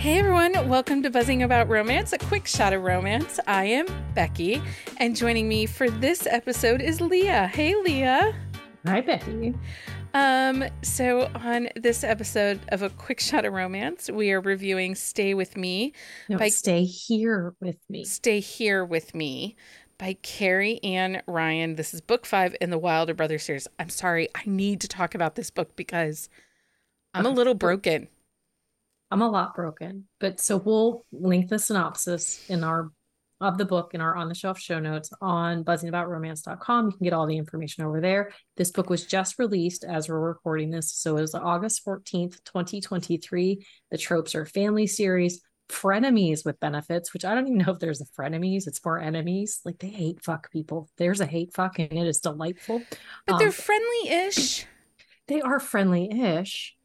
Hey everyone, welcome to Buzzing About Romance, a quick shot of romance. I am Becky, and joining me for this episode is Leah. Hey Leah. Hi Becky. Um, so on this episode of a quick shot of romance, we are reviewing Stay With Me No, by stay here with me. Stay Here With Me by Carrie Ann Ryan. This is book five in the Wilder Brothers series. I'm sorry, I need to talk about this book because I'm a little broken. I'm a lot broken, but so we'll link the synopsis in our of the book in our on the shelf show notes on buzzingaboutromance.com. You can get all the information over there. This book was just released as we're recording this, so it was August 14th, 2023. The tropes are family series, frenemies with benefits, which I don't even know if there's a frenemies, it's more enemies. Like they hate fuck people. There's a hate fuck, and it is delightful. But Um, they're friendly-ish. They are friendly ish.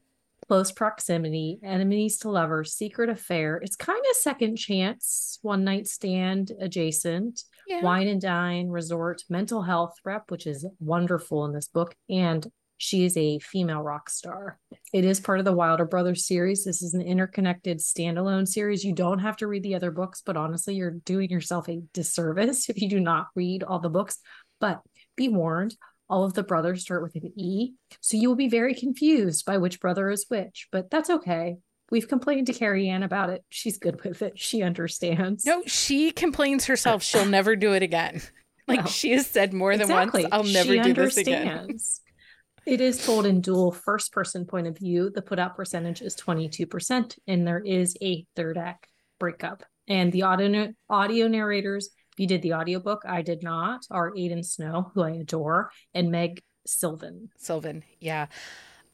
Close proximity, enemies to lovers, secret affair. It's kind of second chance, one night stand adjacent, Yeah. wine and dine, resort, mental health rep, which is wonderful in this book. And she is a female rock star. It is part of the Wilder Brothers series. This is an interconnected standalone series. You don't have to read the other books, but honestly, you're doing yourself a disservice if you do not read all the books. But be warned, all of the brothers start with an E. So you will be very confused by which brother is which, but that's okay. We've complained to Carrie Ann about it. She's good with it. She understands. No, she complains herself she'll never do it again. Like No. she has said more than once, I'll never She do this again. It is told in dual first person point of view. The put out percentage is 22%, and there is a third act breakup. And the audio, audio narrators, you did the audiobook, I did not, are Aiden Snow, who I adore, and Meg Sylvan. Sylvan, yeah.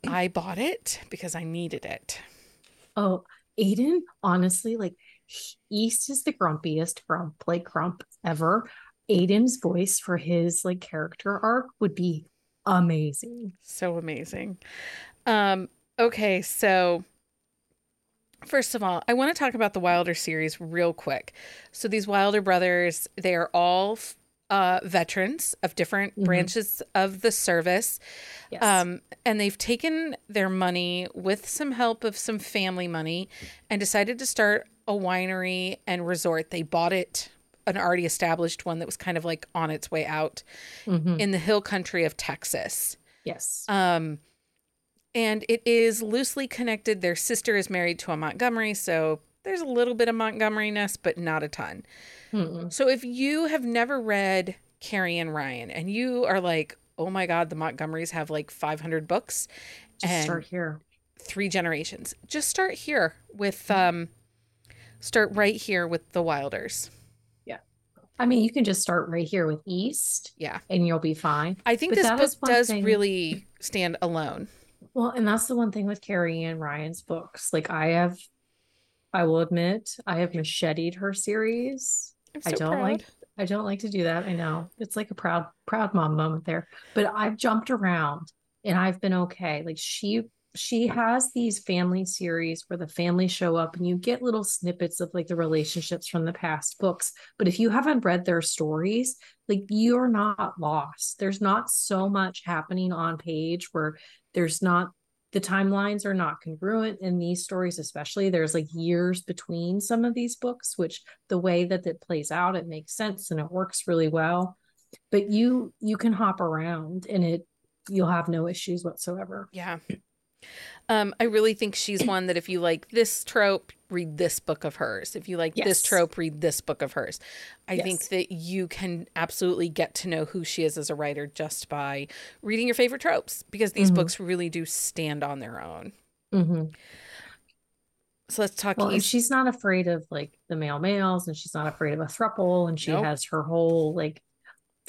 I bought it because I needed it. Oh, Aiden, honestly, like East is the grumpiest grump, like grump ever. Aiden's voice for his like character arc would be amazing. So amazing. Um, okay, so first of all, I want to talk about the Wilder series real quick. So these Wilder brothers, they are all uh, veterans of different Mhm. branches of the service. Yes. Um, and they've taken their money with some help of some family money and decided to start a winery and resort. They bought it, an already established one that was kind of like on its way out Mhm. in the hill country of Texas. Yes. Um, and it is loosely connected. Their sister is married to a Montgomery, so there's a little bit of Montgomeryness, but not a ton. Mm-mm. So if you have never read Carrie Ann Ryan and you are like, oh my God, the Montgomerys have like 500 books Just and start here. three generations, just start here with, um, start right here with the Wilders. Yeah. I mean, you can just start right here with East Yeah. and you'll be fine. I think But this book does thing- really stand alone. Well, and that's the one thing with Carrie Ann Ryan's books. Like I have, I will admit, I have macheted her series. I'm I don't proud. like I don't like to do that. I know. It's like a proud proud mom moment there. But I've jumped around and I've been okay. Like she she has these family series where the family show up and you get little snippets of like the relationships from the past books. But if you haven't read their stories, like you're not lost. There's not so much happening on page where there's not the timelines are not congruent in these stories especially there's like years between some of these books which the way that it plays out it makes sense and it works really well but you you can hop around and it you'll have no issues whatsoever Yeah. Um, I really think she's one that if you like this trope, read this book of hers. If you like this trope, read this book of hers. I think that you can absolutely get to know who she is as a writer just by reading your favorite tropes because these Mhm. books really do stand on their own. Mhm. So let's talk well she's not afraid of like the male males and she's not afraid of a thruple and she Nope. has her whole like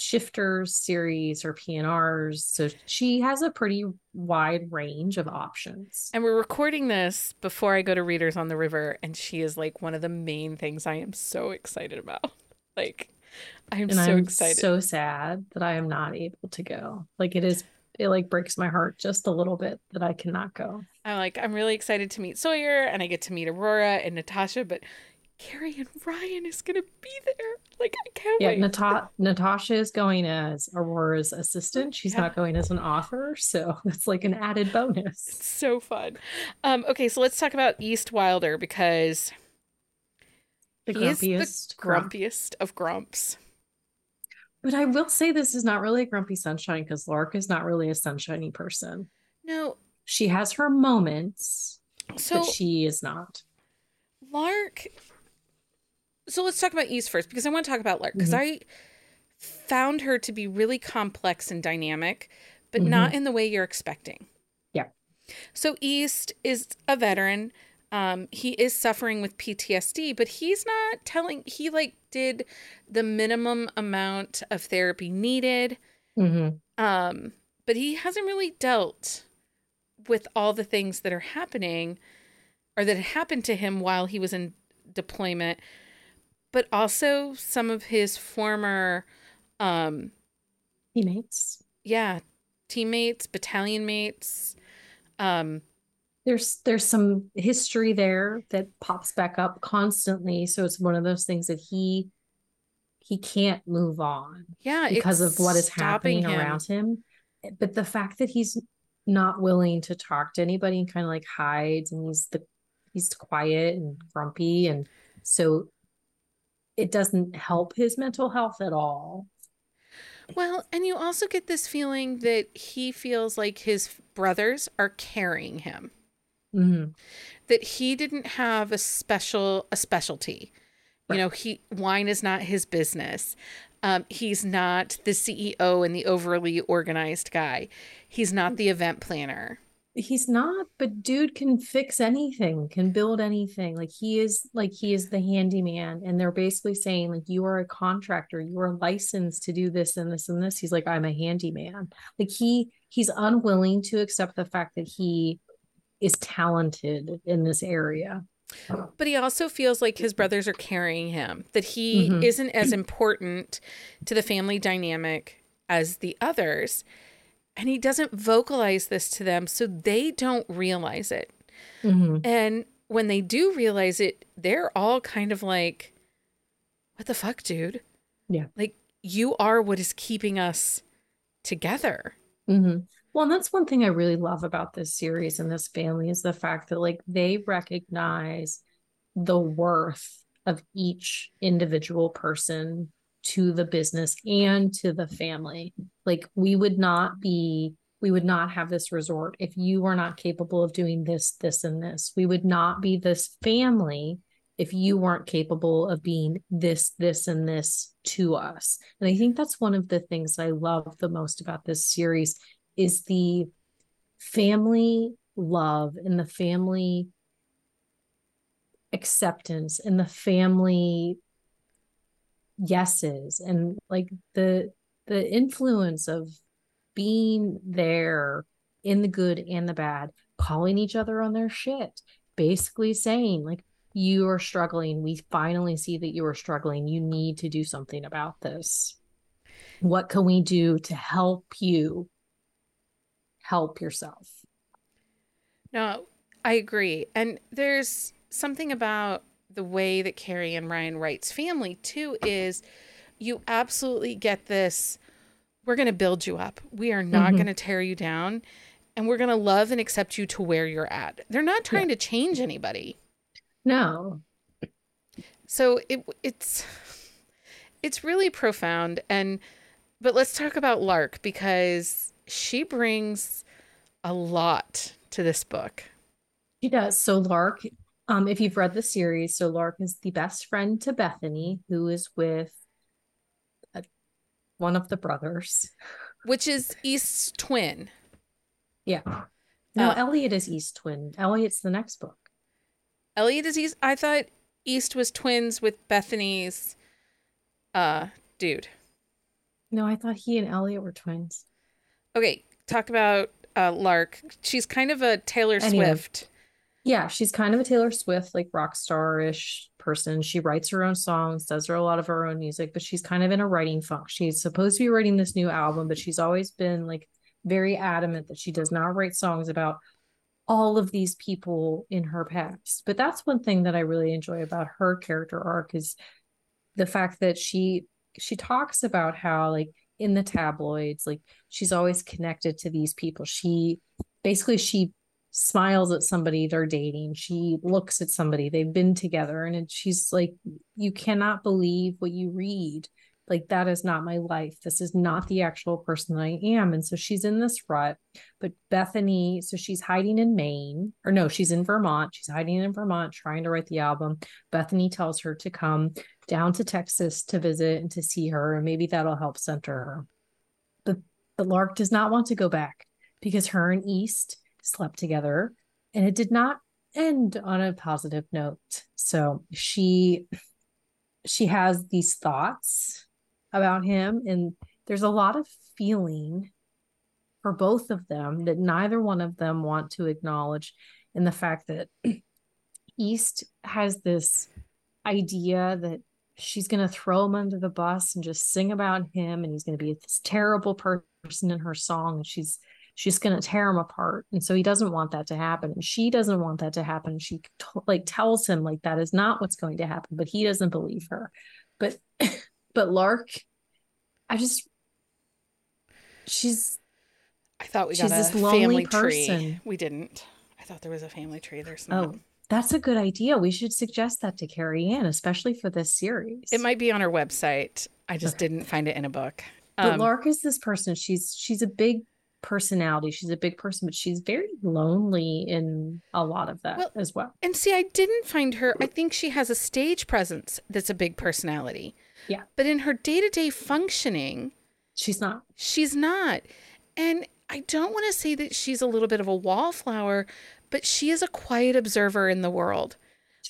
shifters series or pnrs so she has a pretty wide range of options And we're recording this before I go to Readers on the River, and she is like one of the main things I am so excited about. Like, I'm and so I'm excited. so sad that I am not able to go. Like it is, it like breaks my heart just a little bit that I cannot go. I'm like, I'm really excited to meet Sawyer and I get to meet Aurora and Natasha, but Carrie Ann Ryan is gonna be there. Like I can't Yeah, wait. Nata- Natasha is going as Aurora's assistant. She's Yeah. not going as an author, so that's like an added bonus. It's so fun. Um, okay, so let's talk about East Wilder because The he is the grumpiest grump. grumpiest of grumps. But I will say this is not really a grumpy sunshine because Lark is not really a sunshiny person. No, She has her moments, so but she is not. Lark. So let's talk about East first because I want to talk about Lark because Mhm. I found her to be really complex and dynamic, but Mhm. not in the way you're expecting. Yeah. So East is a veteran. Um, he is suffering with PTSD, but he's not telling. He like did the minimum amount of therapy needed. Mhm. Um, but he hasn't really dealt with all the things that are happening or that happened to him while he was in deployment, but also some of his former, um, Teammates. yeah, teammates, battalion mates. Um, There's there's some history there that pops back up constantly. So it's one of those things that he he can't move on. yeah, because of what is happening him. around him. But the fact that he's not willing to talk to anybody and kind of like hides and he's the he's quiet and grumpy and so it doesn't help his mental health at all. Well, and you also get this feeling that he feels like his brothers are carrying him. Mhm. that he didn't have a special a specialty. You know, he wine is not his business. Um, he's not the CEO and the overly organized guy. He's not the event planner. He's not, but dude can fix anything, can build anything. Like he is like he is the handyman. And they're basically saying, like, you are a contractor, you are licensed to do this and this and this. He's like, I'm a handyman. Like he he's unwilling to accept the fact that he is talented in this area. But he also feels like his brothers are carrying him, that he Mhm. isn't as important to the family dynamic as the others. And he doesn't vocalize this to them, so they don't realize it. Mhm. And when they do realize it, they're all kind of like, what the fuck, dude? Yeah. Like, you are what is keeping us together. Mhm. Well, and that's one thing I really love about this series and this family is the fact that like they recognize the worth of each individual person to the business and to the family. Like we would not be we would not have this resort if you were not capable of doing this this and this. We would not be this family if you weren't capable of being this this and this to us. And I think that's one of the things I love the most about this series is the family love and the family acceptance and the family yeses and like the the influence of being there in the good and the bad calling each other on their shit basically saying like you are struggling. We finally see that you are struggling. You need to do something about this. What can we do to help you help yourself? No, I agree. And there's something about the way that Carrie Ann Ryan writes family, too, is you absolutely get this we're going to build you up. We are not Mhm. going to tear you down. And we're going to love and accept you to where you're at. They're not trying to change anybody. no So it it's it's really profound and but let's talk about Lark because she brings a lot to this book. She does. So Lark, um, if you've read the series, so Lark is the best friend to Bethany, who is with uh one of the brothers. Which is East's twin. Yeah. No, Uh, Elliot is East twin. Elliot's the next book. Elliot is East. I thought East was twins with Bethany's uh dude. No, I thought he and Elliot were twins. Okay, talk about uh Lark. She's kind of a Taylor Anyway. Swift. Yeah, she's kind of a Taylor Swift, like rock star-ish person. She writes her own songs, does her a lot of her own music, but she's kind of in a writing funk. She's supposed to be writing this new album, but she's always been like very adamant that she does not write songs about all of these people in her past. But that's one thing that I really enjoy about her character arc is the fact that she she talks about how like in the tabloids like she's always connected to these people. She basically she smiles at somebody they're dating. She looks at somebody. They've been together and she's like you cannot believe what you read. Like that is not my life. This is not the actual person i am. And so she's in this rut. But bethany so she's hiding in maine or no she's in vermont. She's hiding in vermont trying to write the album. Bethany tells her to come down to texas to visit and to see her and maybe that'll help center her. But but lark does not want to go back because her and east slept together and it did not end on a positive note. So she she has these thoughts about him and there's a lot of feeling for both of them that neither one of them want to acknowledge in the fact that east has this idea that she's going to throw him under the bus and just sing about him and he's going to be this terrible person in her song and she's she's going to tear him apart and so he doesn't want that to happen and she doesn't want that to happen she t- like tells him like that is not what's going to happen but he doesn't believe her but but Lark, I just she's I thought we got a family tree. We didn't. I thought there was a family tree. There's not. Oh, that's a good idea. We should suggest that to Carrie Ann, especially for this series. It might be on her website. I just okay. didn't find it in a book. But um, Lark is this person. She's she's a big personality. She's a big person, but she's very lonely in a lot of that well, as well. And see, I didn't find her. I think she has a stage presence that's a big personality. Yeah. But in her day to day functioning, she's not. She's not. And I don't want to say that she's a little bit of a wallflower, but she is a quiet observer in the world.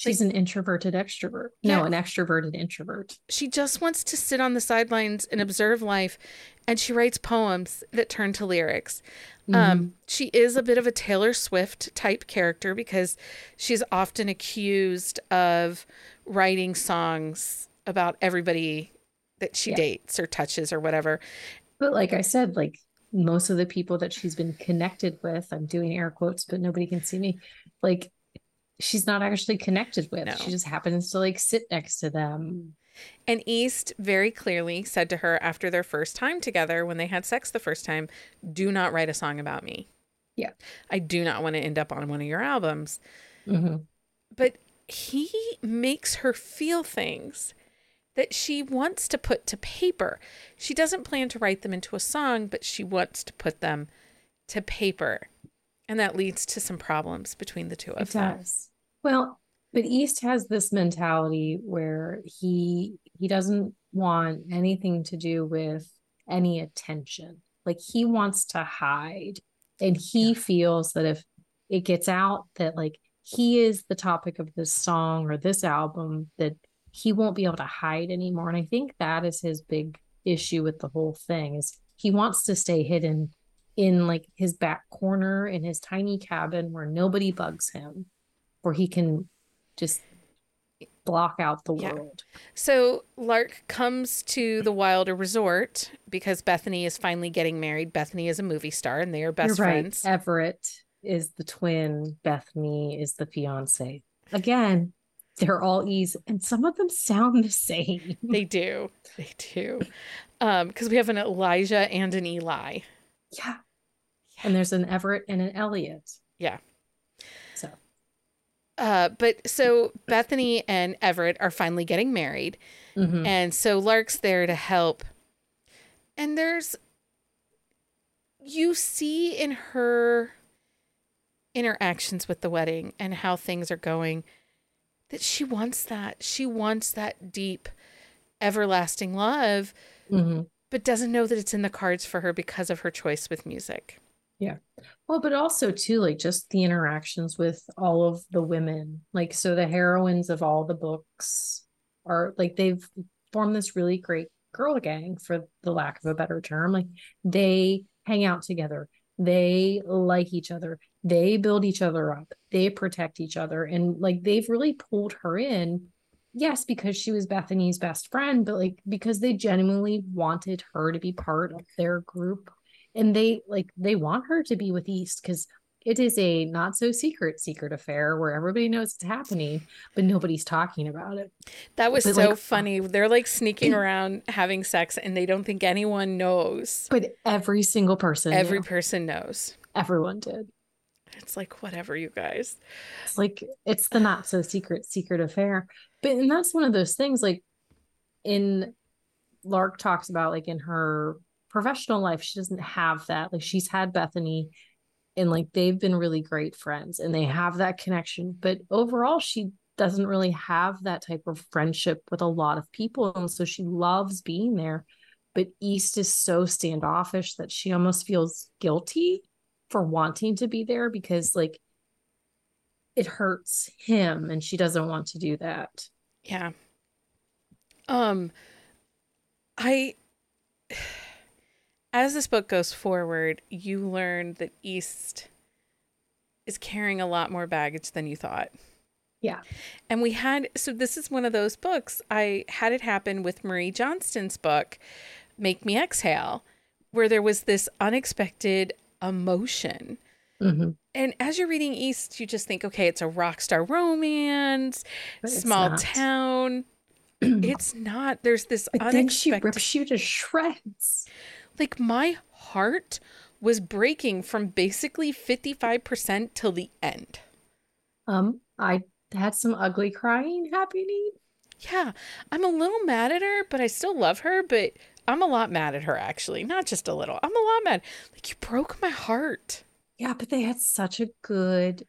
She's like, an introverted extrovert. Yeah. No, an extroverted introvert. She just wants to sit on the sidelines and observe life, and she writes poems that turn to lyrics. Mm-hmm. Um, she is a bit of a Taylor Swift type character because she's often accused of writing songs about everybody that she yeah. dates or touches or whatever. But like I said, like most of the people that she's been connected with, I'm doing air quotes, but nobody can see me. Like she's not actually connected with. No. She just happens to like sit next to them. And East very clearly said to her after their first time together, when they had sex the first time, do not write a song about me. Yeah. I do not want to end up on one of your albums. Mm-hmm. But he makes her feel things that she wants to put to paper. She doesn't plan to write them into a song, but she wants to put them to paper. And that leads to some problems between the two of it them. Does. Well, but East has this mentality where he he doesn't want anything to do with any attention. Like he wants to hide. And he yeah. feels that if it gets out that like he is the topic of this song or this album that he won't be able to hide anymore. And I think that is his big issue with the whole thing is he wants to stay hidden in like his back corner in his tiny cabin where nobody bugs him, where he can just block out the yeah. world. So Lark comes to the Wilder Resort because Bethany is finally getting married. Bethany is a movie star and they are best You're friends. Right. Everett is the twin, Bethany is the fiance. Again, they're all E's, and some of them sound the same. They do. They do. Um, because we have an Elijah and an Eli. Yeah. yeah. And there's an Everett and an Elliot. Yeah. Uh, but so Bethany and Everett are finally getting married. Mm-hmm. And so Lark's there to help. And there's you see in her interactions with the wedding and how things are going that she wants that. She wants that deep, everlasting love, mm-hmm. but doesn't know that it's in the cards for her because of her choice with music. Yeah. Well, but also, too, like just the interactions with all of the women. Like, so the heroines of all the books are like, they've formed this really great girl gang, for the lack of a better term. Like, they hang out together, they like each other, they build each other up they protect each other and like they've really pulled her in yes because she was bethany's best friend but like because they genuinely wanted her to be part of their group and they like they want her to be with east because it is a not so secret secret affair where everybody knows it's happening, but nobody's talking about it. That was But, so like- funny. They're like sneaking around having sex and they don't think anyone knows. But every single person, Every knew. person knows. everyone did. It's like, whatever, you guys. It's like it's the not so secret secret affair. But and that's one of those things like in Lark talks about like in her professional life, she doesn't have that. Like she's had Bethany and like they've been really great friends and they have that connection. But overall, she doesn't really have that type of friendship with a lot of people. And so she loves being there. But East is so standoffish that she almost feels guilty for wanting to be there because like it hurts him and she doesn't want to do that. Yeah. Um I as this book goes forward, you learn that East is carrying a lot more baggage than you thought. Yeah. And we had so this is one of those books. I had it happen with Marie Johnston's book, Make Me Exhale, where there was this unexpected emotion. Mhm. And as you're reading East, you just think, okay, it's a rock star romance, small not. town. it's not. There's this But then she unexpected. rips you to shreds. Like my heart was breaking from basically 55% till the end. Um, I had some ugly crying happening. Yeah, I'm a little mad at her, but I still love her. But I'm a lot mad at her, actually. Not just a little. I'm a lot mad. Like, you broke my heart. Yeah, but they had such a good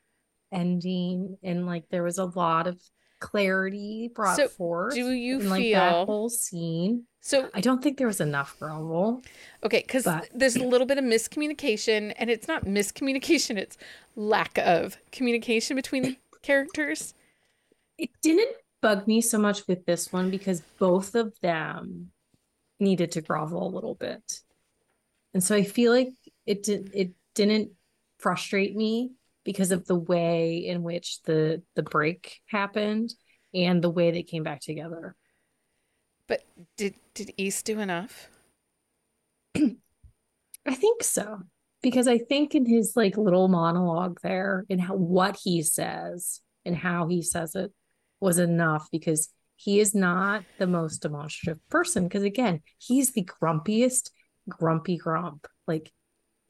ending, and like there was a lot of clarity brought So, forth. do you in, like that whole scene? So, I don't think there was enough grovel. okay, because there's a little bit of miscommunication, and it's not miscommunication, it's lack of communication between the characters. It didn't bug me so much with this one because both of them needed to grovel a little bit. And so I feel like it did it didn't frustrate me because of the way in which the the break happened and the way they came back together. But did did East do enough? I think so. Because I think in his like little monologue there and how what he says and how he says it was enough because he is not the most demonstrative person. Because again, he's the grumpiest grumpy grump like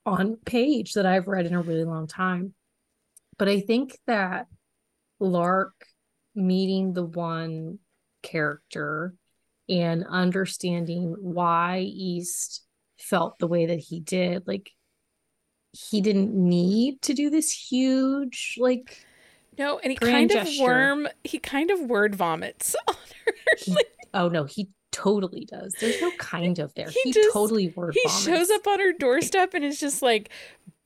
on page that I've read in a really long time. But I think that Lark meeting the one character and understanding why East felt the way that he did, like he didn't need to do this huge like No, and he kind of gesture. worm. He kind of word vomits on her. he, oh no he totally does there's no kind of there He he, just- totally word he vomits. shows up on her doorstep and is just like,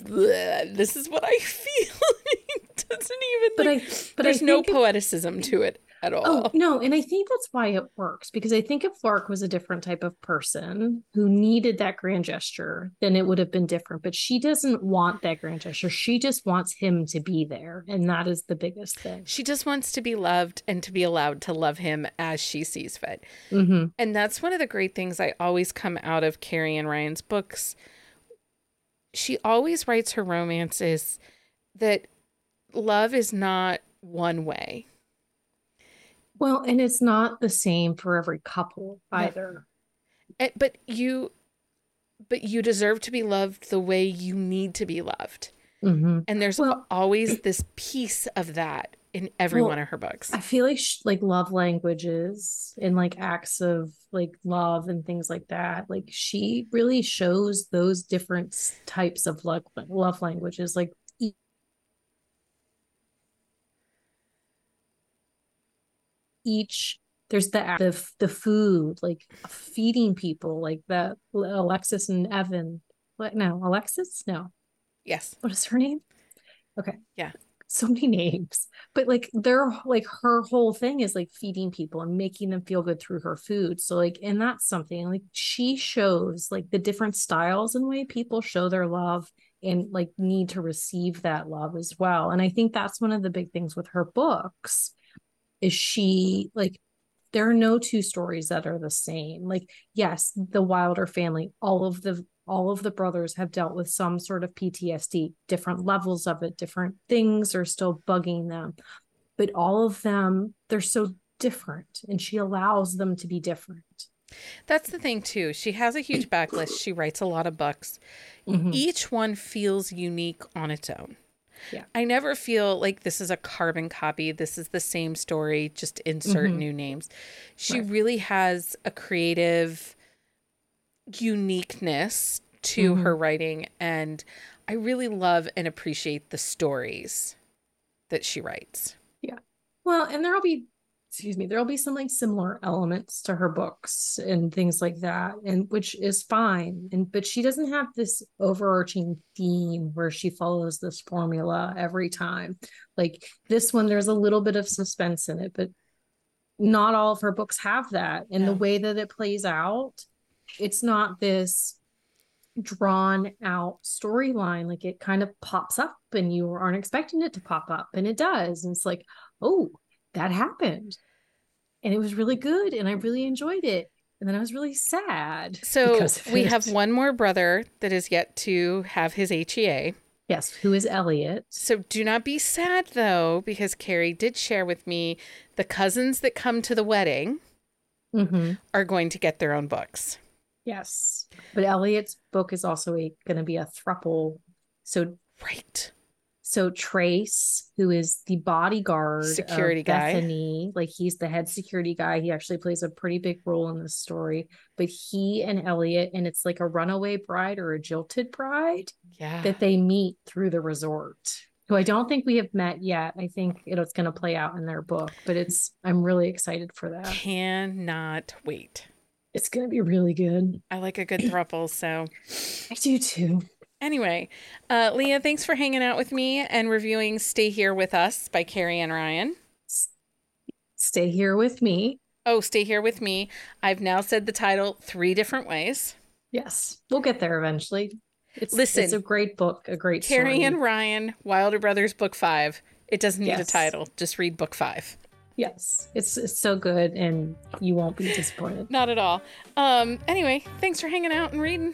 "This is what I feel." he doesn't even. but like, I but there's no poeticism to it at all. Oh no, and I think that's why it works because I think if Lark was a different type of person who needed that grand gesture, then it would have been different. But she doesn't want that grand gesture. She just wants him to be there, and that is the biggest thing. She just wants to be loved and to be allowed to love him as she sees fit. hmm And that's one of the great things I always come out of Carrie Ann Ryan's books. She always writes her romances that love is not one way. Well, and it's not the same for every couple either. Eh, But you but you deserve to be loved the way you need to be loved. hmm And there's Well- always this piece of that in every Well, one of her books. I feel like sh- like love languages and like acts of like love and things like that. Like she really shows those different types of love love languages. Like e- each there's the of the food, like feeding people, like the Alexis and Evan. What no, Alexis? No. yes. What is her name? Okay. Yeah. So many names. But like their like her whole thing is like feeding people and making them feel good through her food. So like and that's something like she shows like the different styles and way people show their love and like need to receive that love as well. And I think that's one of the big things with her books is she like there are no two stories that are the same. Like yes, the Wilder family, all of the all of the brothers have dealt with some sort of PTSD, different levels of it, different things are still bugging them. But all of them, they're so different, and she allows them to be different. That's the thing, too. She has a huge backlist. She writes a lot of books. Mhm. Each one feels unique on its own. Yeah. I never feel like this is a carbon copy. This is the same story, just insert Mhm. new names. She Right. really has a creative uniqueness to Mhm. her writing. And I really love and appreciate the stories that she writes. Yeah. Well, and there'll be, excuse me, there'll be some like similar elements to her books and things like that, and which is fine. And but she doesn't have this overarching theme where she follows this formula every time. Like this one, there's a little bit of suspense in it, but not all of her books have that. And No. the way that it plays out, it's not this drawn out storyline like it kind of pops up and you aren't expecting it to pop up and it does and it's like oh that happened and it was really good and i really enjoyed it and then i was really sad So we it. have one more brother that is yet to have his HEA. yes who is elliot So do not be sad though, because Carrie did share with me the cousins that come to the wedding hmm are going to get their own books. yes but elliot's book is also going to be a thruple so Right. So Trace, who is the bodyguard, of Security guy. Bethany, like he's the head security guy. He actually plays a pretty big role in this story. But he and Elliot, and it's like a runaway bride or a jilted bride Yeah. that they meet through the resort. Who I don't think we have met yet. I think it's going to play out in their book, but it's I'm really excited for that. Cannot wait. It's going to be really good. I like a good thruple. So I do too. Anyway, uh, Leah, thanks for hanging out with me and reviewing Stay Here With Us by Carrie Ann Ryan. Stay here with me. Oh, Stay Here With Me. I've now said the title three different ways. Yes, we'll get there eventually. It's Listen, it's a great book, a great Carrie story. and Ryan, Wilder Brothers, Book Five. It doesn't need a title. Just read Book Five. Yes, it's, it's so good, and you won't be disappointed. Not at all. Um. Anyway, thanks for hanging out and reading.